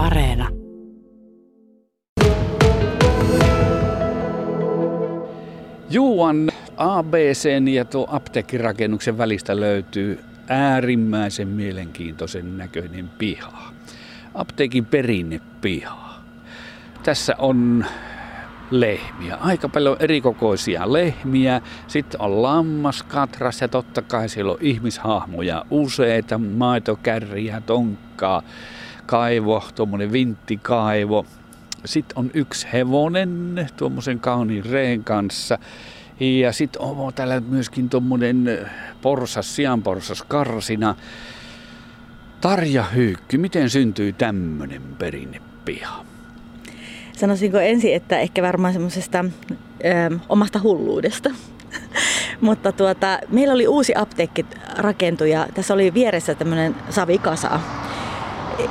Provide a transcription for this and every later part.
Areena. Juuan ABCn ja tuo apteekkirakennuksen välistä löytyy äärimmäisen mielenkiintoisen näköinen piha. Apteekin perinnepiha. Tässä on lehmiä, aika paljon erikokoisia lehmiä. Sitten on lammas, katras ja totta kai siellä on ihmishahmoja useita, maitokärriä, tonkkaa, kaivo, tuommoinen vinttikaivo. Sitten on yksi hevonen tuommoisen kauniin reen kanssa. Ja sitten on täällä myöskin tuommoinen porsas, sianporsas karsina. Tarja Hyykky, miten syntyi tämmöinen perinnepiha? Sanoisinko ensin, että ehkä varmaan semmoisesta omasta hulluudesta. Mutta tuota, meillä oli uusi apteekki rakentu ja tässä oli vieressä tämmöinen savikasa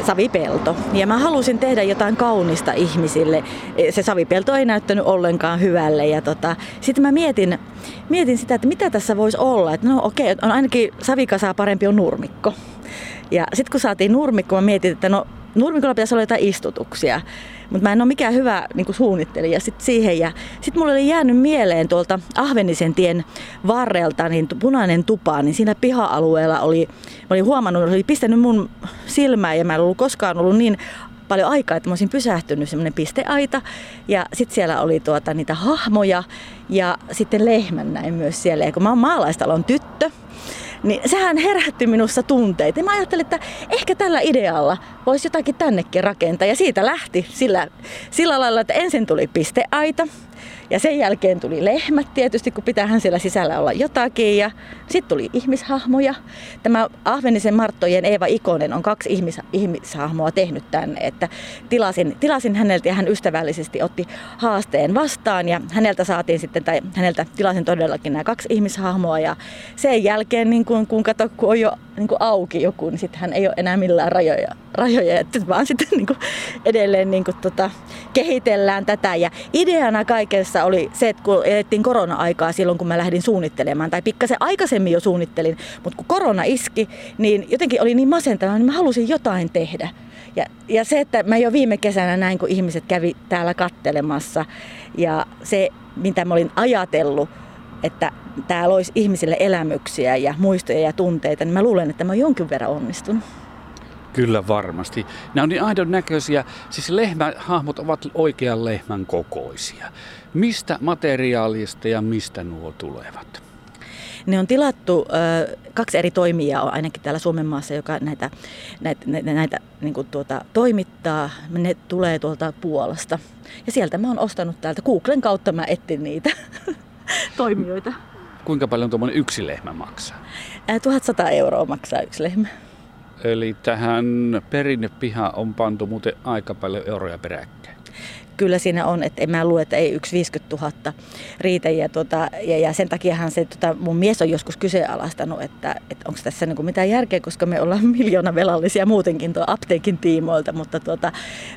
savipelto. Ja mä halusin tehdä jotain kaunista ihmisille. Se savipelto ei näyttänyt ollenkaan hyvälle. Ja tota, sitten mä mietin, mietin sitä, että mitä tässä voisi olla. Että no okei, on ainakin savikasaa parempi on nurmikko. Ja sitten kun saatiin nurmikko, mä mietin, että no nurmikolla pitäisi olla jotain istutuksia. Mutta mä en ole mikään hyvä niin suunnittelija sit siihen. Ja sitten mulle oli jäänyt mieleen tuolta Ahvenisen tien varrelta niin punainen tupa, niin siinä piha-alueella oli, mä olin huomannut, oli pistänyt mun silmään ja mä en ollut koskaan ollut niin paljon aikaa, että mä olisin pysähtynyt semmoinen pisteaita. Ja sitten siellä oli tuota, niitä hahmoja ja sitten lehmän näin myös siellä. Ja kun mä oon maalaistalon tyttö, niin sehän herätti minussa tunteita. Ja mä ajattelin, että ehkä tällä idealla voisi jotakin tännekin rakentaa. Ja siitä lähti sillä, sillä lailla, että ensin tuli pisteaita, ja sen jälkeen tuli lehmät tietysti, kun pitäähän siellä sisällä olla jotakin. Ja sitten tuli ihmishahmoja. Tämä Ahvenisen Marttojen Eeva Ikonen on kaksi ihmis, ihmishahmoa tehnyt tänne. Että tilasin, tilasin häneltä ja hän ystävällisesti otti haasteen vastaan. Ja häneltä saatiin sitten, tai häneltä tilasin todellakin nämä kaksi ihmishahmoa. Ja sen jälkeen, niin kun, kun kato, kun on jo niin kuin auki joku, niin sitten hän ei ole enää millään rajoja. rajoja että vaan sitten niin kuin edelleen niin kuin tota, kehitellään tätä. Ja ideana kaikessa oli se, että kun elettiin korona-aikaa silloin, kun mä lähdin suunnittelemaan, tai pikkasen aikaisemmin jo suunnittelin, mutta kun korona iski, niin jotenkin oli niin masentavaa, niin mä halusin jotain tehdä. Ja, ja se, että mä jo viime kesänä näin, kun ihmiset kävi täällä kattelemassa, ja se, mitä mä olin ajatellut, että tämä loisi ihmisille elämyksiä ja muistoja ja tunteita, niin mä luulen, että mä oon jonkin verran onnistunut. Kyllä varmasti. Nämä on niin aidon näköisiä. Siis lehmähahmot ovat oikean lehmän kokoisia. Mistä materiaalista ja mistä nuo tulevat? Ne on tilattu, kaksi eri toimijaa on ainakin täällä Suomen maassa, joka näitä, näitä, näitä, niin kuin tuota, toimittaa. Ne tulee tuolta Puolasta. Ja sieltä mä oon ostanut täältä. Googlen kautta mä etsin niitä toimijoita. Kuinka paljon tuommoinen yksi lehmä maksaa? 1100 euroa maksaa yksi lehmä. Eli tähän perinnepihaan on pantu muuten aika paljon euroja peräkkäin kyllä siinä on, että en mä luule, että ei yksi 50 000 riitä. Ja, tota, ja, ja sen takiahan se tota, mun mies on joskus kyseenalaistanut, että, että onko tässä niin mitään järkeä, koska me ollaan miljoona velallisia muutenkin tuon apteekin tiimoilta. Mutta tota,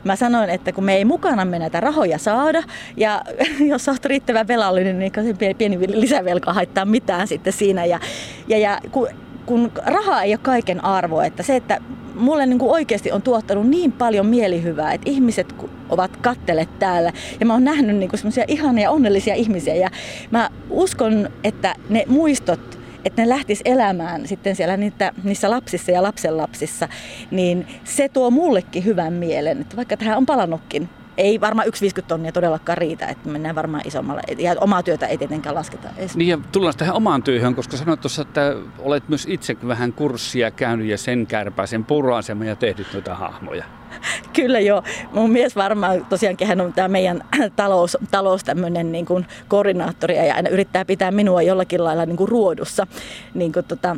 mä sanoin, että kun me ei mukana me näitä rahoja saada, ja jos olet riittävän velallinen, niin pieni, pieni lisävelka haittaa mitään sitten siinä. Ja, ja, ja kun kun raha ei ole kaiken arvo, että se, että mulle niin kuin oikeasti on tuottanut niin paljon mielihyvää, että ihmiset ovat kattelet täällä. Ja mä oon nähnyt niin semmoisia ihania onnellisia ihmisiä. Ja mä uskon, että ne muistot että ne lähtis elämään sitten siellä niitä, niissä lapsissa ja lapsenlapsissa, niin se tuo mullekin hyvän mielen, että vaikka tähän on palannutkin ei varmaan 1,50 tonnia todellakaan riitä, että mennään varmaan isommalle. Ja omaa työtä ei tietenkään lasketa edes. Niin ja tullaan tähän omaan työhön, koska sanoit tuossa, että olet myös itse vähän kurssia käynyt ja sen kärpäisen puroasema ja tehnyt noita hahmoja. Kyllä joo. Mun mies varmaan tosiaankin hän on tämä meidän talous, talous tämmöinen niin kuin koordinaattori ja aina yrittää pitää minua jollakin lailla niin kuin ruodussa. Niin kuin tota,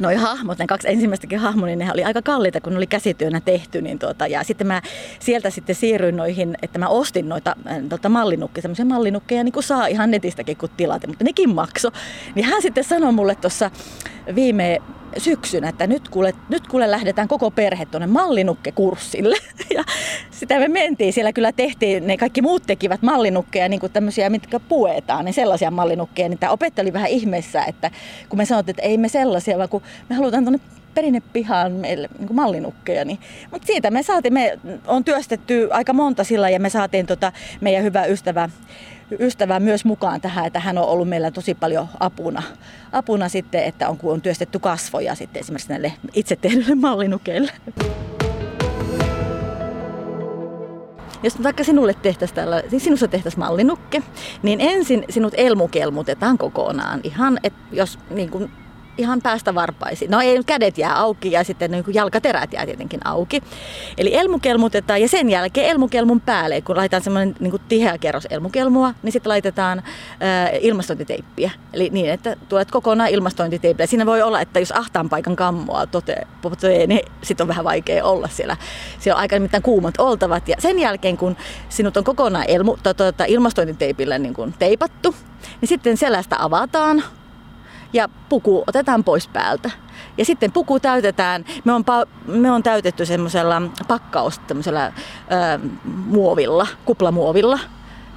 noi hahmot, ne kaksi ensimmäistäkin hahmoa, niin ne oli aika kalliita, kun ne oli käsityönä tehty. Niin tuota, ja sitten mä sieltä sitten siirryin noihin, että mä ostin noita tuota mallinukkeja, semmoisia mallinukkeja, niin kuin saa ihan netistäkin kun tilata, mutta nekin makso. Niin hän sitten sanoi mulle tuossa viime syksynä, että nyt kuule, nyt kuule lähdetään koko perhe tuonne mallinukkekurssille. Ja sitä me mentiin, siellä kyllä tehtiin, ne kaikki muut tekivät mallinukkeja, niin kuin tämmöisiä, mitkä puetaan, niin sellaisia mallinukkeja. Niin tämä opettaja oli vähän ihmeessä, että kun me sanottiin, että ei me sellaisia, vaan kun me halutaan tuonne perinnepihaan meille niin kuin mallinukkeja. Niin. Mutta siitä me saatiin, me on työstetty aika monta sillä ja me saatiin tota meidän hyvä ystävä ystävä myös mukaan tähän, että hän on ollut meillä tosi paljon apuna, apuna sitten, että on, kun on työstetty kasvoja sitten esimerkiksi näille itse tehdyille mallinukeille. Jos vaikka sinulle tehtäisiin tällä, siis sinussa tehtäisiin mallinukke, niin ensin sinut elmukelmutetaan kokonaan. Ihan, että jos niin kuin ihan päästä varpaisiin. No ei kädet jää auki ja sitten niin jalkaterät jää tietenkin auki. Eli elmukelmutetaan ja sen jälkeen elmukelmun päälle, kun laitetaan semmoinen niin tiheä kerros elmukelmua, niin sitten laitetaan ää, ilmastointiteippiä. Eli niin, että tulet kokonaan ilmastointiteippiä. Siinä voi olla, että jos ahtaan paikan kammoa tote, niin sitten on vähän vaikea olla siellä. Siellä on aika nimittäin kuumat oltavat. Ja sen jälkeen, kun sinut on kokonaan elmu, tuota, ilmastointiteipillä niin teipattu, niin sitten selästä avataan ja puku otetaan pois päältä. Ja sitten puku täytetään, me on, me on täytetty semmoisella pakkaus, tämmöisellä ö, muovilla, kuplamuovilla.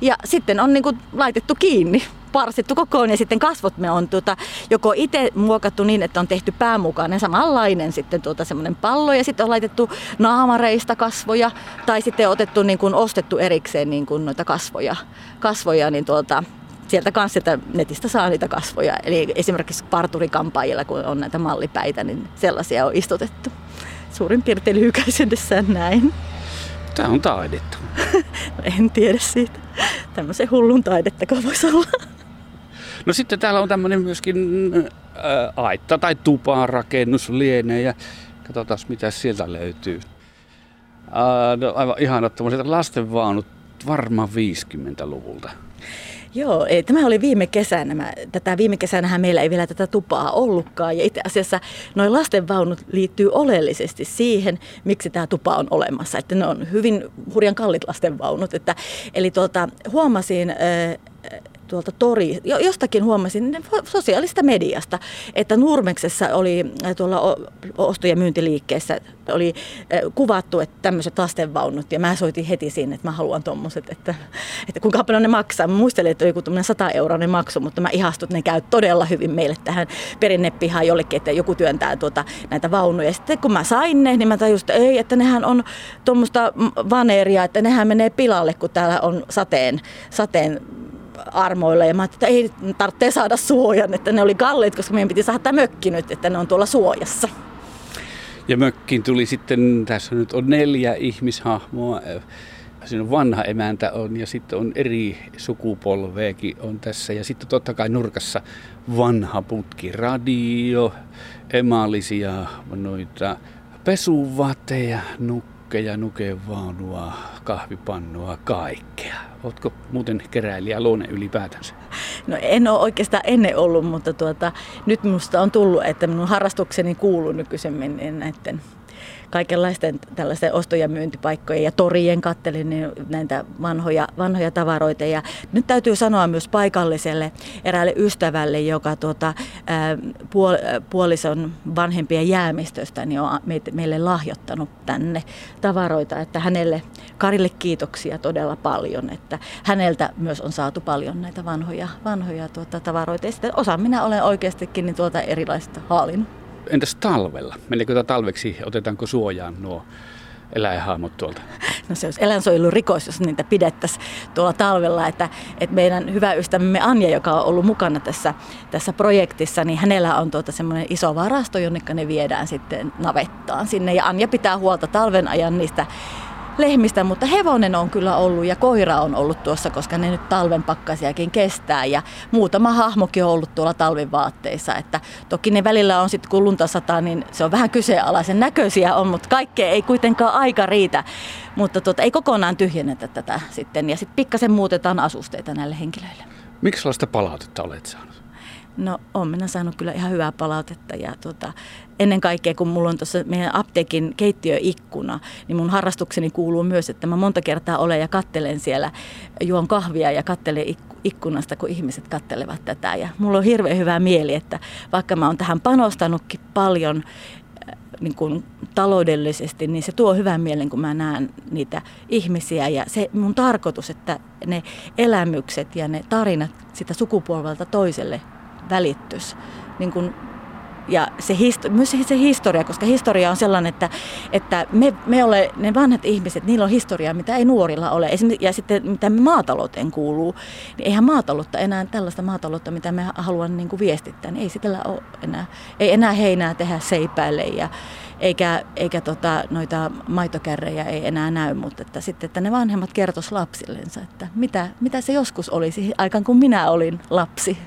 Ja sitten on niinku laitettu kiinni, parsittu kokoon ja sitten kasvot me on tuota, joko itse muokattu niin, että on tehty päämukainen samanlainen sitten tuota semmoinen pallo ja sitten on laitettu naamareista kasvoja tai sitten otettu niin kuin ostettu erikseen niin kuin noita kasvoja, kasvoja niin tuota, sieltä kanssa sieltä netistä saa niitä kasvoja. Eli esimerkiksi parturikampaajilla, kun on näitä mallipäitä, niin sellaisia on istutettu. Suurin piirtein lyhykäisyydessään näin. Tämä on taidetta. no en tiedä siitä. Tämmöisen hullun taidetta voisi olla. No sitten täällä on tämmöinen myöskin äh, aitta tai tupaan rakennus lienee ja katsotaan mitä sieltä löytyy. Äh, no, aivan ihanat lastenvaunut varmaan 50-luvulta. Joo, ei, tämä oli viime kesänä. Mä, tätä viime kesänähän meillä ei vielä tätä tupaa ollutkaan. Ja itse asiassa noin lastenvaunut liittyy oleellisesti siihen, miksi tämä tupa on olemassa. Että ne on hyvin hurjan kallit lastenvaunut. Että, eli tuolta huomasin... Äh, tuolta tori, jostakin huomasin sosiaalista mediasta, että Nurmeksessa oli äh, tuolla osto- ja myyntiliikkeessä oli äh, kuvattu, että tämmöiset lastenvaunut ja mä soitin heti siinä, että mä haluan tommoset, että, että kuinka paljon ne maksaa. Mä muistelin, että oli joku 100 euroinen maksu, mutta mä ihastun, että ne käy todella hyvin meille tähän perinnepihaan jollekin, että joku työntää tuota, näitä vaunuja. Sitten kun mä sain ne, niin mä tajusin, että ei, että nehän on tuommoista vaneeria, että nehän menee pilalle, kun täällä on sateen, sateen armoilla. Ja mä että ei tarvitse saada suojan, että ne oli kalliit, koska meidän piti saada tämä mökki nyt, että ne on tuolla suojassa. Ja mökkiin tuli sitten, tässä nyt on neljä ihmishahmoa, siinä on vanha emäntä on ja sitten on eri sukupolveekin on tässä. Ja sitten totta kai nurkassa vanha putki, radio, emaalisia noita pesuvateja, nukka nukkeja, nukevaunua, kahvipannua, kaikkea. Oletko muuten keräilijä luonne ylipäätänsä? No en ole oikeastaan ennen ollut, mutta tuota, nyt minusta on tullut, että minun harrastukseni kuuluu nykyisemmin näiden kaikenlaisten tällaisten osto- ja myyntipaikkojen ja torien kattelin niin näitä vanhoja, vanhoja tavaroita. Ja nyt täytyy sanoa myös paikalliselle eräälle ystävälle, joka tuota, puol, puolison vanhempien jäämistöstä niin on meille lahjoittanut tänne tavaroita, että hänelle, Karille kiitoksia todella paljon, että häneltä myös on saatu paljon näitä vanhoja, vanhoja tuota, tavaroita. Ja sitten osa minä olen oikeastikin niin tuota erilaista haalinnut entäs talvella? Meneekö talveksi, otetaanko suojaan nuo eläinhahmot tuolta? No se olisi eläinsuojelurikos, jos niitä pidettäisiin tuolla talvella. Että, että meidän hyvä ystävämme Anja, joka on ollut mukana tässä, tässä projektissa, niin hänellä on tuota semmoinen iso varasto, jonne ne viedään sitten navettaan sinne. Ja Anja pitää huolta talven ajan niistä lehmistä, mutta hevonen on kyllä ollut ja koira on ollut tuossa, koska ne nyt talven pakkasiakin kestää. Ja muutama hahmokin on ollut tuolla talvin vaatteissa. Että toki ne välillä on sitten kun lunta sataa, niin se on vähän kyseenalaisen näköisiä on, mutta kaikkea ei kuitenkaan aika riitä. Mutta tuota, ei kokonaan tyhjennetä tätä sitten. Ja sitten pikkasen muutetaan asusteita näille henkilöille. Miksi sellaista palautetta olet saanut? No on minä saanut kyllä ihan hyvää palautetta ja tuota, ennen kaikkea kun mulla on tuossa meidän apteekin keittiöikkuna, niin mun harrastukseni kuuluu myös, että mä monta kertaa olen ja kattelen siellä, juon kahvia ja kattelen ikkunasta, kun ihmiset kattelevat tätä. Ja mulla on hirveän hyvä mieli, että vaikka mä oon tähän panostanutkin paljon, äh, niin kuin taloudellisesti, niin se tuo hyvän mielen, kun mä näen niitä ihmisiä. Ja se mun tarkoitus, että ne elämykset ja ne tarinat sitä sukupolvelta toiselle välittys niin kuin ja se histo- myös se historia, koska historia on sellainen, että, että me, me ole, ne vanhat ihmiset, niillä on historiaa, mitä ei nuorilla ole. Ja sitten mitä maatalouteen kuuluu, niin eihän maataloutta enää tällaista maataloutta, mitä me haluan niin kuin viestittää, niin ei sitä ole enää. Ei enää heinää tehdä seipäille ja eikä, eikä tota, noita maitokärrejä ei enää näy, mutta että sitten että ne vanhemmat kertoisivat lapsillensa, että mitä, mitä se joskus olisi aikaan kun minä olin lapsi.